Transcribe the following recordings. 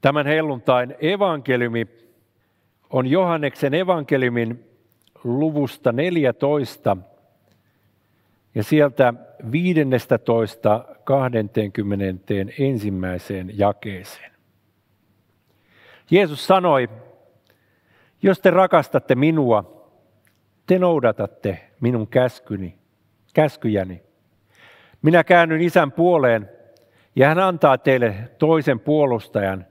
Tämän helluntain evankeliumi on Johanneksen evankeliumin luvusta 14 ja sieltä 15 20 ensimmäiseen jakeeseen. Jeesus sanoi, jos te rakastatte minua, te noudatatte minun käskyni, käskyjäni. Minä käännyn isän puoleen ja hän antaa teille toisen puolustajan,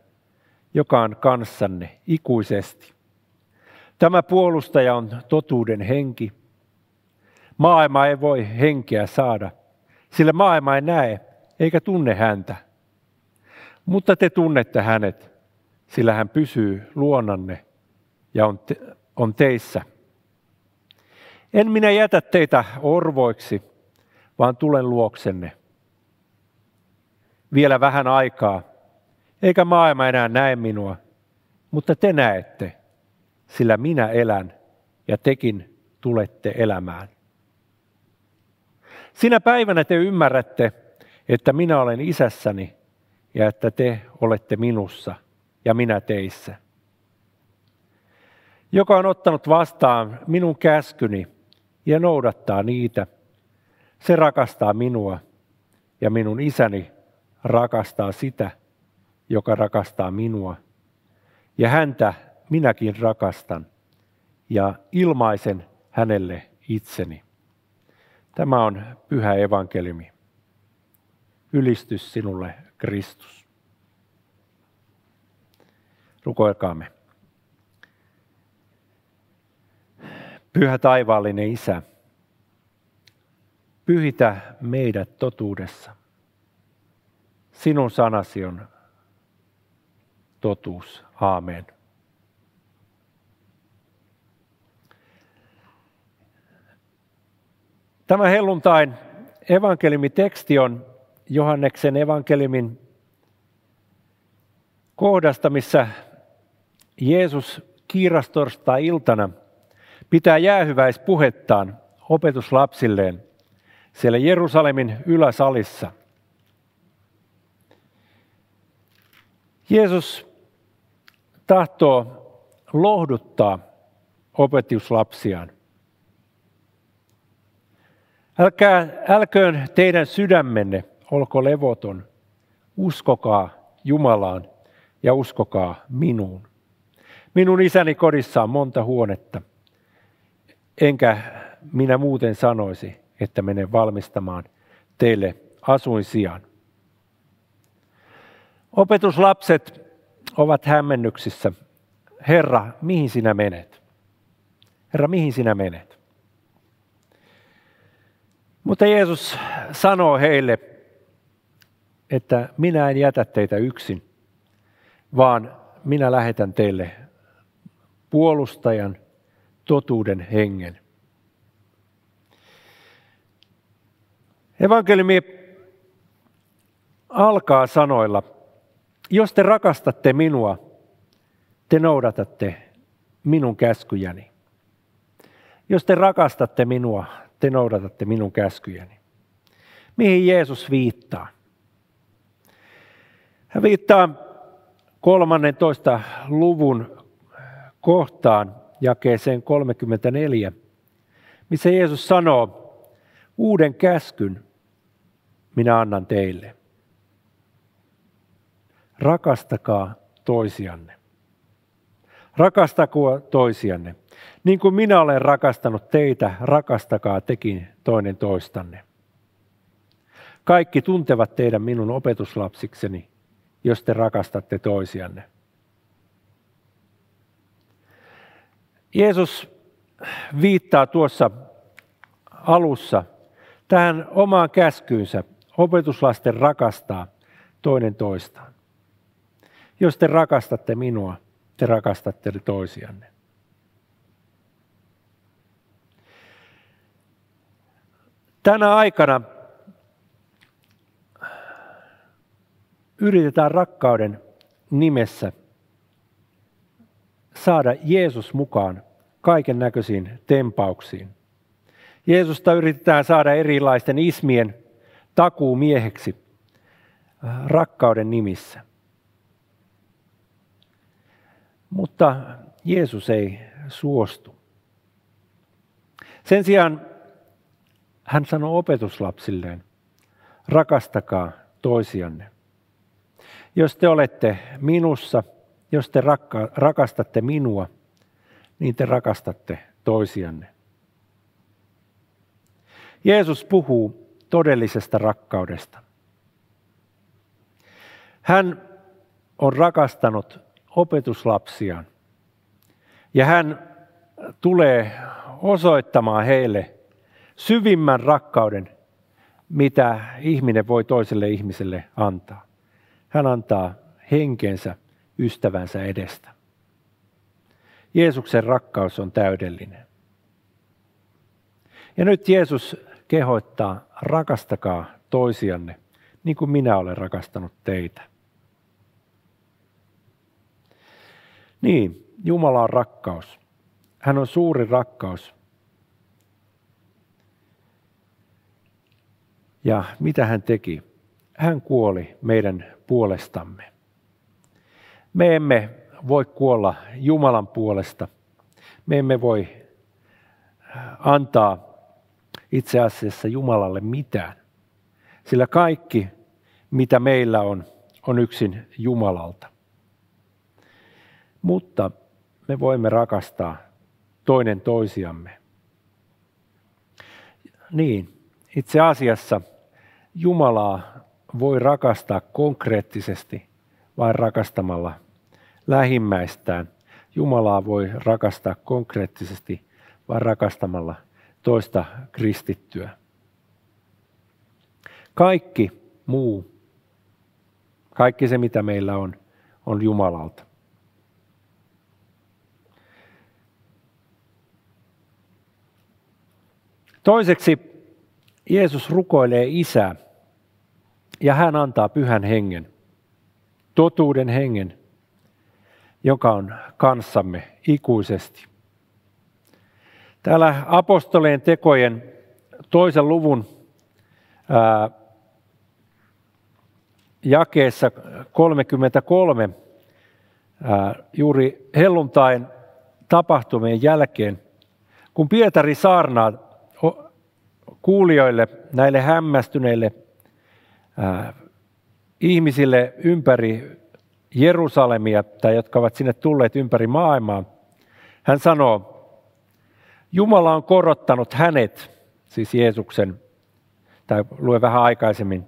joka on kanssanne ikuisesti. Tämä puolustaja on totuuden henki. Maailma ei voi henkeä saada, sillä maailma ei näe eikä tunne häntä. Mutta te tunnette hänet, sillä hän pysyy luonanne ja on, te, on teissä. En minä jätä teitä orvoiksi, vaan tulen luoksenne. Vielä vähän aikaa, eikä maailma enää näe minua, mutta te näette, sillä minä elän ja tekin tulette elämään. Sinä päivänä te ymmärrätte, että minä olen isässäni ja että te olette minussa ja minä teissä. Joka on ottanut vastaan minun käskyni ja noudattaa niitä, se rakastaa minua ja minun isäni rakastaa sitä, joka rakastaa minua. Ja häntä minäkin rakastan ja ilmaisen hänelle itseni. Tämä on pyhä evankeliumi. Ylistys sinulle, Kristus. Rukoilkaamme. Pyhä taivaallinen Isä, pyhitä meidät totuudessa. Sinun sanasi on totuus. Aamen. Tämä helluntain evankeliumiteksti on Johanneksen evankeliumin kohdasta, missä Jeesus kiirastorstai-iltana pitää jäähyväispuhettaan opetuslapsilleen siellä Jerusalemin yläsalissa. Jeesus tahtoo lohduttaa opetuslapsiaan. Älkää, älköön teidän sydämenne olko levoton. Uskokaa Jumalaan ja uskokaa minuun. Minun isäni kodissa on monta huonetta, enkä minä muuten sanoisi, että menen valmistamaan teille asuinsijan. Opetuslapset ovat hämmennyksissä. Herra, mihin sinä menet? Herra, mihin sinä menet? Mutta Jeesus sanoo heille, että minä en jätä teitä yksin, vaan minä lähetän teille puolustajan, totuuden hengen. Evankeliumi alkaa sanoilla, jos te rakastatte minua, te noudatatte minun käskyjäni. Jos te rakastatte minua, te noudatatte minun käskyjäni. Mihin Jeesus viittaa? Hän viittaa 13. luvun kohtaan, jakeeseen 34, missä Jeesus sanoo, uuden käskyn minä annan teille. Rakastakaa toisianne. Rakastakaa toisianne. Niin kuin minä olen rakastanut teitä, rakastakaa tekin toinen toistanne. Kaikki tuntevat teidän minun opetuslapsikseni, jos te rakastatte toisianne. Jeesus viittaa tuossa alussa tähän omaan käskyynsä opetuslasten rakastaa toinen toistaan. Jos te rakastatte minua, te rakastatte toisianne. Tänä aikana yritetään rakkauden nimessä saada Jeesus mukaan kaiken näköisiin tempauksiin. Jeesusta yritetään saada erilaisten ismien takuumieheksi rakkauden nimissä. Mutta Jeesus ei suostu. Sen sijaan hän sanoi opetuslapsilleen, rakastakaa toisianne. Jos te olette minussa, jos te rakka, rakastatte minua, niin te rakastatte toisianne. Jeesus puhuu todellisesta rakkaudesta. Hän on rakastanut opetuslapsiaan ja hän tulee osoittamaan heille syvimmän rakkauden, mitä ihminen voi toiselle ihmiselle antaa. Hän antaa henkensä ystävänsä edestä. Jeesuksen rakkaus on täydellinen. Ja nyt Jeesus kehottaa, rakastakaa toisianne, niin kuin minä olen rakastanut teitä. Niin, Jumala on rakkaus. Hän on suuri rakkaus. Ja mitä hän teki? Hän kuoli meidän puolestamme. Me emme voi kuolla Jumalan puolesta. Me emme voi antaa itse asiassa Jumalalle mitään. Sillä kaikki, mitä meillä on, on yksin Jumalalta. Mutta me voimme rakastaa toinen toisiamme. Niin, itse asiassa Jumalaa voi rakastaa konkreettisesti vain rakastamalla lähimmäistään. Jumalaa voi rakastaa konkreettisesti vain rakastamalla toista kristittyä. Kaikki muu, kaikki se mitä meillä on, on Jumalalta. Toiseksi Jeesus rukoilee isää ja hän antaa pyhän hengen, totuuden hengen, joka on kanssamme ikuisesti. Täällä apostoleen tekojen toisen luvun ää, jakeessa 33 ää, juuri helluntain tapahtumien jälkeen, kun Pietari saarnaa kuulijoille, näille hämmästyneille ää, ihmisille ympäri Jerusalemia tai jotka ovat sinne tulleet ympäri maailmaa. Hän sanoo, Jumala on korottanut hänet, siis Jeesuksen, tai luen vähän aikaisemmin.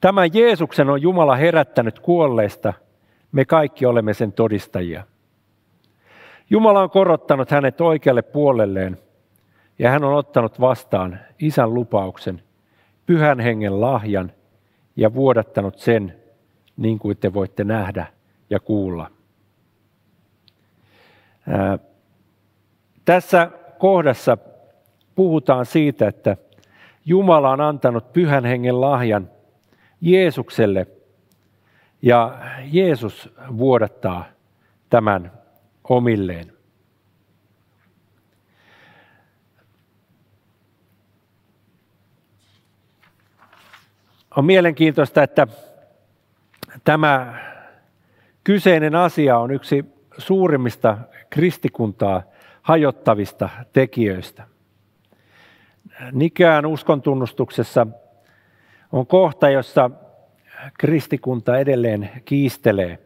Tämän Jeesuksen on Jumala herättänyt kuolleista, me kaikki olemme sen todistajia. Jumala on korottanut hänet oikealle puolelleen ja hän on ottanut vastaan isän lupauksen, pyhän hengen lahjan ja vuodattanut sen, niin kuin te voitte nähdä ja kuulla. Ää, tässä kohdassa puhutaan siitä, että Jumala on antanut pyhän hengen lahjan Jeesukselle ja Jeesus vuodattaa tämän omilleen. On mielenkiintoista, että tämä kyseinen asia on yksi suurimmista kristikuntaa hajottavista tekijöistä. Nikään uskontunnustuksessa on kohta, jossa kristikunta edelleen kiistelee.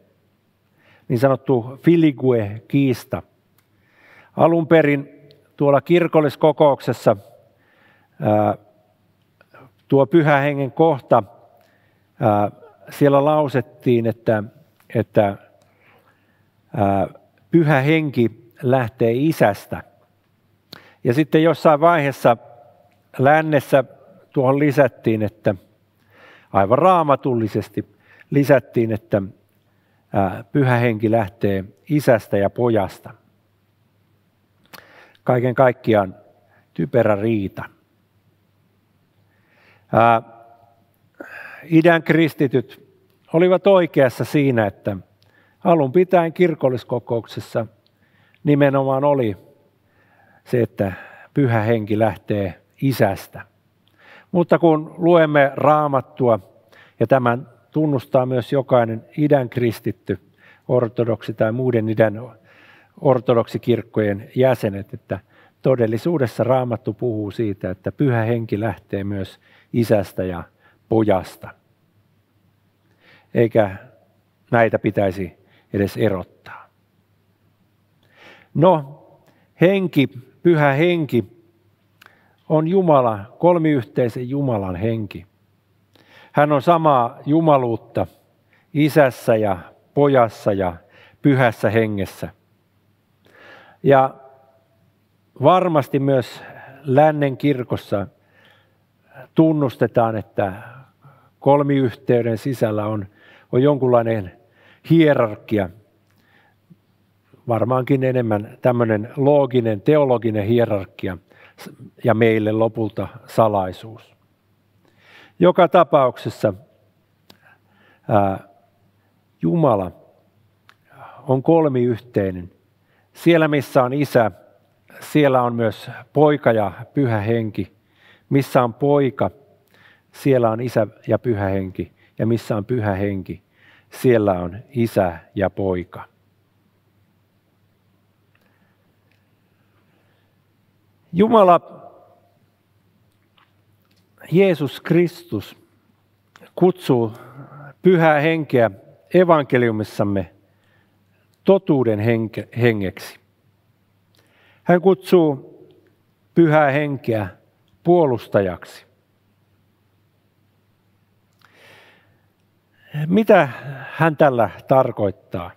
Niin sanottu filigue-kiista. Alun perin tuolla kirkolliskokouksessa tuo pyhä hengen kohta, siellä lausettiin, että, että pyhä henki lähtee isästä. Ja sitten jossain vaiheessa lännessä tuohon lisättiin, että aivan raamatullisesti lisättiin, että pyhä henki lähtee isästä ja pojasta. Kaiken kaikkiaan typerä riita. Idän kristityt olivat oikeassa siinä, että alun pitäen kirkolliskokouksessa nimenomaan oli se, että pyhä henki lähtee isästä. Mutta kun luemme raamattua, ja tämän tunnustaa myös jokainen idän kristitty, ortodoksi tai muiden idän ortodoksikirkkojen jäsenet, että todellisuudessa Raamattu puhuu siitä, että pyhä henki lähtee myös isästä ja pojasta. Eikä näitä pitäisi edes erottaa. No, henki, pyhä henki on Jumala, kolmiyhteisen Jumalan henki. Hän on samaa jumaluutta isässä ja pojassa ja pyhässä hengessä. Ja varmasti myös lännen kirkossa tunnustetaan, että kolmiyhteyden sisällä on, on jonkunlainen hierarkia, varmaankin enemmän tämmöinen looginen, teologinen hierarkia ja meille lopulta salaisuus. Joka tapauksessa ää, Jumala on kolmiyhteinen. Siellä missä on isä, siellä on myös poika ja pyhä henki. Missä on poika, siellä on isä ja pyhä henki. Ja missä on pyhä henki, siellä on isä ja poika. Jumala, Jeesus Kristus, kutsuu pyhää henkeä evankeliumissamme totuuden hengeksi. Hän kutsuu pyhää henkeä puolustajaksi. Mitä hän tällä tarkoittaa?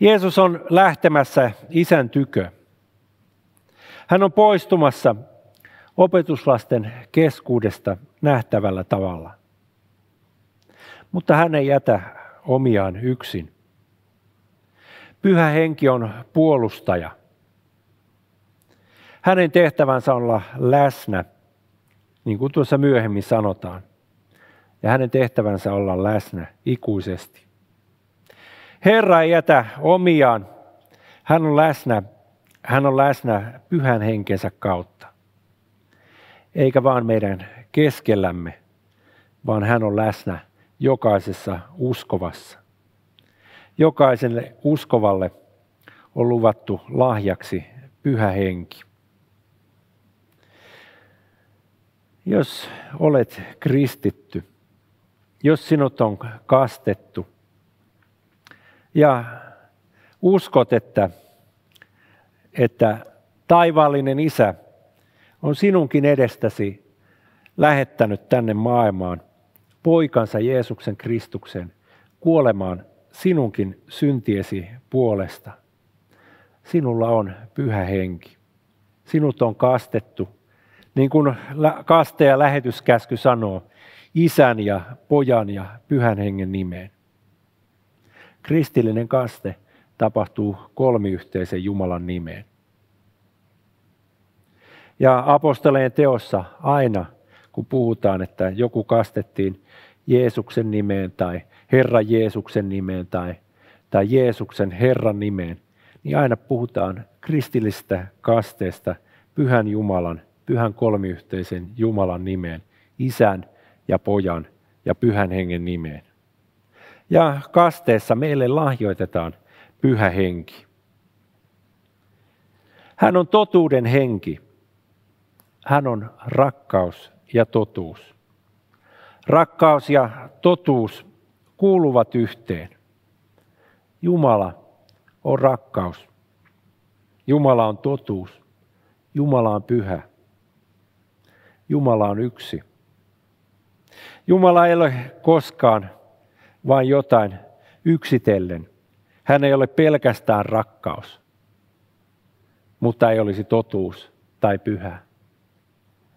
Jeesus on lähtemässä isän tykö. Hän on poistumassa opetuslasten keskuudesta nähtävällä tavalla. Mutta hän ei jätä omiaan yksin. Pyhä henki on puolustaja. Hänen tehtävänsä on olla läsnä, niin kuin tuossa myöhemmin sanotaan. Ja hänen tehtävänsä olla läsnä ikuisesti. Herra ei jätä omiaan. Hän on läsnä, hän on läsnä pyhän henkensä kautta. Eikä vaan meidän keskellämme, vaan hän on läsnä jokaisessa uskovassa. Jokaiselle uskovalle on luvattu lahjaksi pyhä henki. Jos olet kristitty, jos sinut on kastettu ja uskot, että, että taivaallinen isä on sinunkin edestäsi lähettänyt tänne maailmaan poikansa Jeesuksen Kristuksen kuolemaan sinunkin syntiesi puolesta. Sinulla on pyhä henki. Sinut on kastettu, niin kuin kaste- ja lähetyskäsky sanoo, isän ja pojan ja pyhän hengen nimeen. Kristillinen kaste tapahtuu kolmiyhteisen Jumalan nimeen. Ja apostoleen teossa aina, kun puhutaan, että joku kastettiin Jeesuksen nimeen tai Herra Jeesuksen nimeen tai, tai Jeesuksen Herran nimeen, niin aina puhutaan kristillistä kasteesta pyhän Jumalan, pyhän kolmiyhteisen Jumalan nimeen, isän ja pojan ja pyhän hengen nimeen. Ja kasteessa meille lahjoitetaan pyhä henki. Hän on totuuden henki. Hän on rakkaus ja totuus. Rakkaus ja totuus kuuluvat yhteen. Jumala on rakkaus. Jumala on totuus. Jumala on pyhä. Jumala on yksi. Jumala ei ole koskaan vain jotain yksitellen. Hän ei ole pelkästään rakkaus, mutta ei olisi totuus tai pyhä.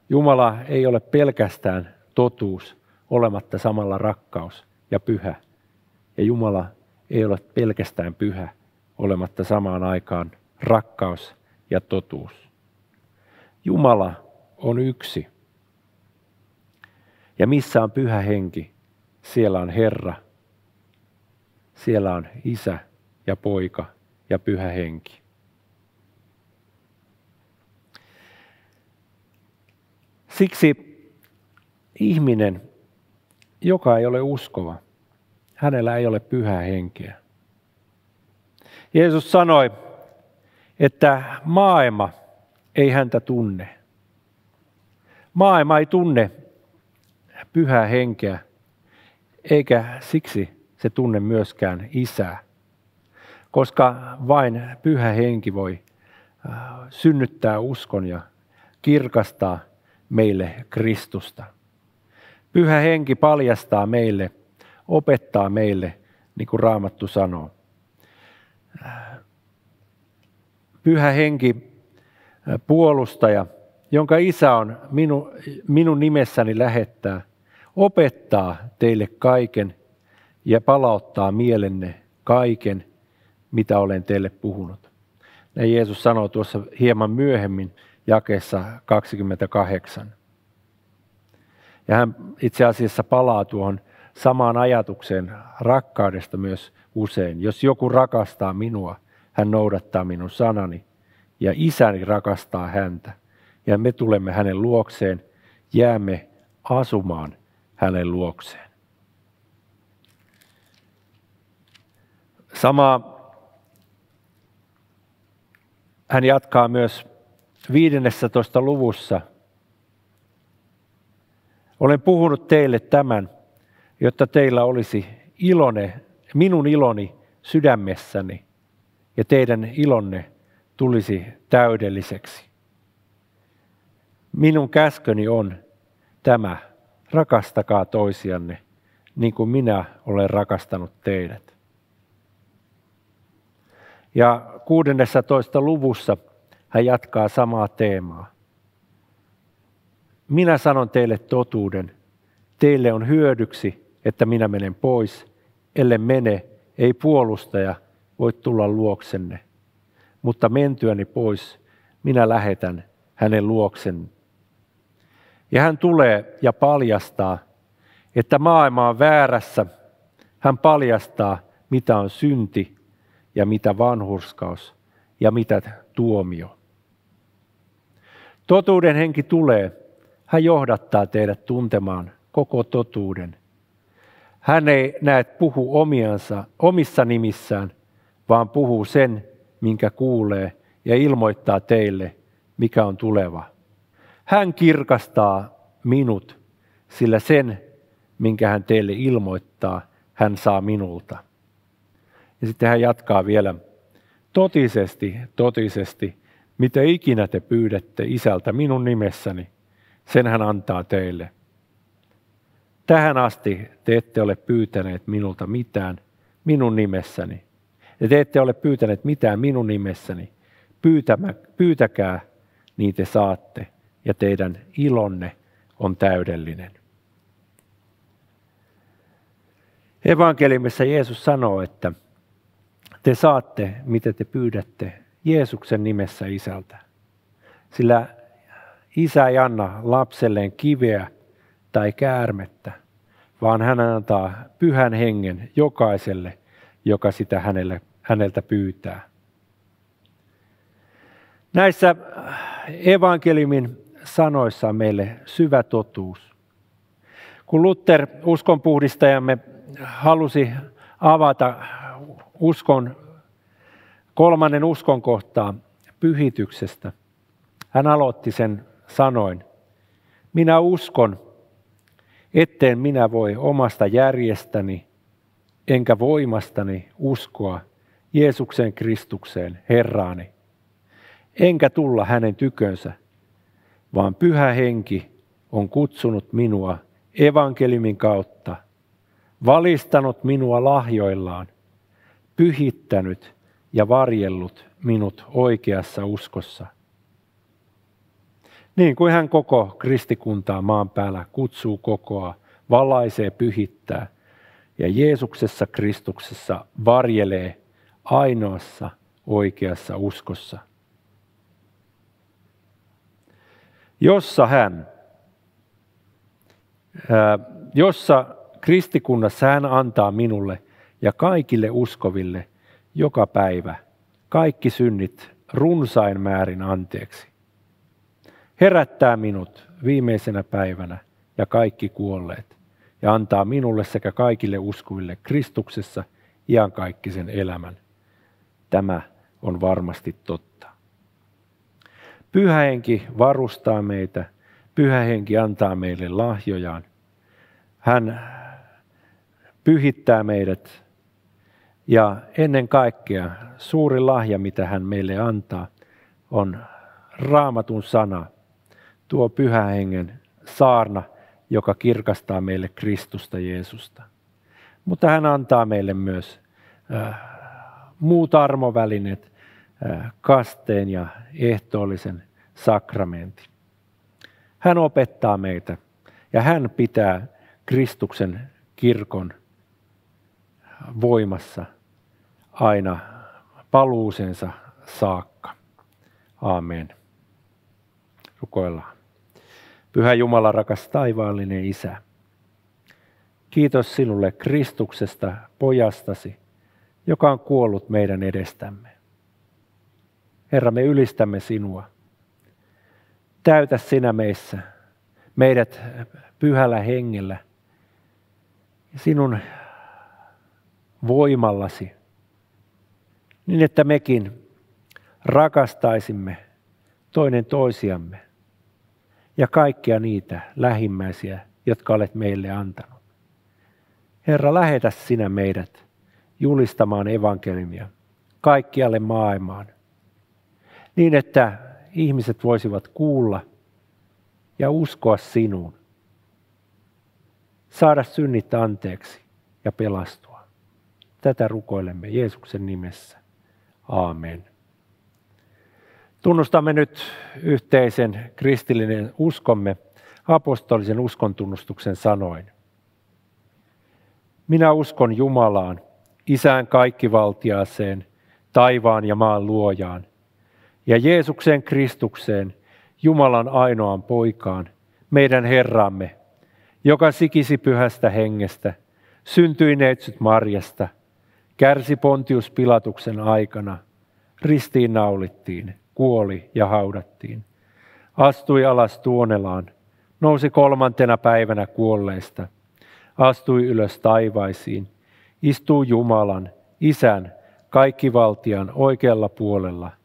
Jumala ei ole pelkästään totuus, olematta samalla rakkaus ja pyhä. Ja Jumala ei ole pelkästään pyhä, olematta samaan aikaan rakkaus ja totuus. Jumala on yksi. Ja missä on pyhä henki, siellä on Herra, siellä on isä ja poika ja pyhä henki. Siksi ihminen joka ei ole uskova. Hänellä ei ole pyhää henkeä. Jeesus sanoi, että maailma ei häntä tunne. Maailma ei tunne pyhää henkeä, eikä siksi se tunne myöskään isää, koska vain pyhä henki voi äh, synnyttää uskon ja kirkastaa meille Kristusta. Pyhä henki paljastaa meille, opettaa meille, niin kuin Raamattu sanoo. Pyhä henki, puolustaja, jonka isä on minu, minun nimessäni lähettää, opettaa teille kaiken ja palauttaa mielenne kaiken, mitä olen teille puhunut. Ja Jeesus sanoo tuossa hieman myöhemmin jakeessa 28. Ja hän itse asiassa palaa tuohon samaan ajatukseen rakkaudesta myös usein. Jos joku rakastaa minua, hän noudattaa minun sanani, ja isäni rakastaa häntä, ja me tulemme hänen luokseen, jäämme asumaan hänen luokseen. Sama hän jatkaa myös 15. luvussa. Olen puhunut teille tämän, jotta teillä olisi ilone, minun iloni sydämessäni ja teidän ilonne tulisi täydelliseksi. Minun käsköni on tämä, rakastakaa toisianne niin kuin minä olen rakastanut teidät. Ja 16. luvussa hän jatkaa samaa teemaa. Minä sanon teille totuuden. Teille on hyödyksi, että minä menen pois. Elle mene, ei puolustaja voi tulla luoksenne. Mutta mentyäni pois, minä lähetän hänen luoksen. Ja hän tulee ja paljastaa, että maailma on väärässä. Hän paljastaa, mitä on synti ja mitä vanhurskaus ja mitä tuomio. Totuuden henki tulee. Hän johdattaa teidät tuntemaan koko totuuden. Hän ei näet puhu omiansa, omissa nimissään, vaan puhuu sen, minkä kuulee ja ilmoittaa teille, mikä on tuleva. Hän kirkastaa minut, sillä sen, minkä hän teille ilmoittaa, hän saa minulta. Ja sitten hän jatkaa vielä, totisesti, totisesti, mitä ikinä te pyydätte isältä minun nimessäni, sen hän antaa teille. Tähän asti te ette ole pyytäneet minulta mitään minun nimessäni. Ja te ette ole pyytäneet mitään minun nimessäni. Pyytämä, pyytäkää, niin te saatte, ja teidän ilonne on täydellinen. Evankeliumissa Jeesus sanoo, että te saatte, mitä te pyydätte Jeesuksen nimessä isältä. Sillä isä ei anna lapselleen kiveä tai käärmettä, vaan hän antaa pyhän hengen jokaiselle, joka sitä hänelle, häneltä pyytää. Näissä evankeliumin sanoissa meille syvä totuus. Kun Luther, uskonpuhdistajamme, halusi avata uskon, kolmannen uskon kohtaa pyhityksestä. Hän aloitti sen sanoin, minä uskon, etten minä voi omasta järjestäni enkä voimastani uskoa Jeesuksen Kristukseen, Herraani, enkä tulla hänen tykönsä, vaan pyhä henki on kutsunut minua evankeliumin kautta, valistanut minua lahjoillaan – pyhittänyt ja varjellut minut oikeassa uskossa. Niin kuin hän koko kristikuntaa maan päällä kutsuu kokoa, valaisee pyhittää ja Jeesuksessa Kristuksessa varjelee ainoassa oikeassa uskossa. Jossa hän, jossa kristikunnassa hän antaa minulle ja kaikille uskoville joka päivä kaikki synnit runsain määrin anteeksi. Herättää minut viimeisenä päivänä ja kaikki kuolleet ja antaa minulle sekä kaikille uskoville Kristuksessa iankaikkisen elämän. tämä on varmasti totta. Pyhä henki varustaa meitä, pyhä henki antaa meille lahjojaan. Hän pyhittää meidät ja ennen kaikkea suuri lahja, mitä hän meille antaa, on raamatun sana, tuo pyhä hengen saarna, joka kirkastaa meille Kristusta Jeesusta. Mutta hän antaa meille myös äh, muut armovälineet, kasteen ja ehtoollisen sakramentin. Hän opettaa meitä ja hän pitää Kristuksen kirkon voimassa aina paluusensa saakka. Amen. Rukoillaan. Pyhä Jumala, rakas taivaallinen Isä. Kiitos sinulle Kristuksesta, pojastasi, joka on kuollut meidän edestämme. Herra, me ylistämme sinua. Täytä sinä meissä, meidät pyhällä hengellä, sinun voimallasi, niin että mekin rakastaisimme toinen toisiamme ja kaikkia niitä lähimmäisiä, jotka olet meille antanut. Herra, lähetä sinä meidät julistamaan evankeliumia kaikkialle maailmaan, niin että ihmiset voisivat kuulla ja uskoa sinuun, saada synnit anteeksi ja pelastua. Tätä rukoilemme Jeesuksen nimessä. Aamen. Tunnustamme nyt yhteisen kristillinen uskomme apostolisen uskontunnustuksen sanoin. Minä uskon Jumalaan, Isään kaikkivaltiaaseen, taivaan ja maan luojaan, ja Jeesukseen Kristukseen, Jumalan ainoaan poikaan, meidän Herramme, joka sikisi pyhästä hengestä, syntyi neitsyt Marjasta, kärsi Pontius Pilatuksen aikana, ristiin naulittiin, kuoli ja haudattiin. Astui alas tuonelaan, nousi kolmantena päivänä kuolleista, astui ylös taivaisiin, istuu Jumalan, Isän, kaikkivaltian oikealla puolella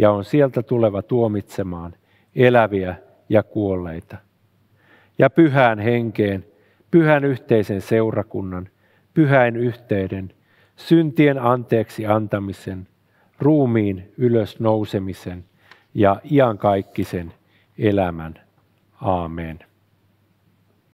ja on sieltä tuleva tuomitsemaan eläviä ja kuolleita. Ja pyhään henkeen, pyhän yhteisen seurakunnan, pyhäin yhteyden, syntien anteeksi antamisen, ruumiin ylös nousemisen ja iankaikkisen elämän. Aamen.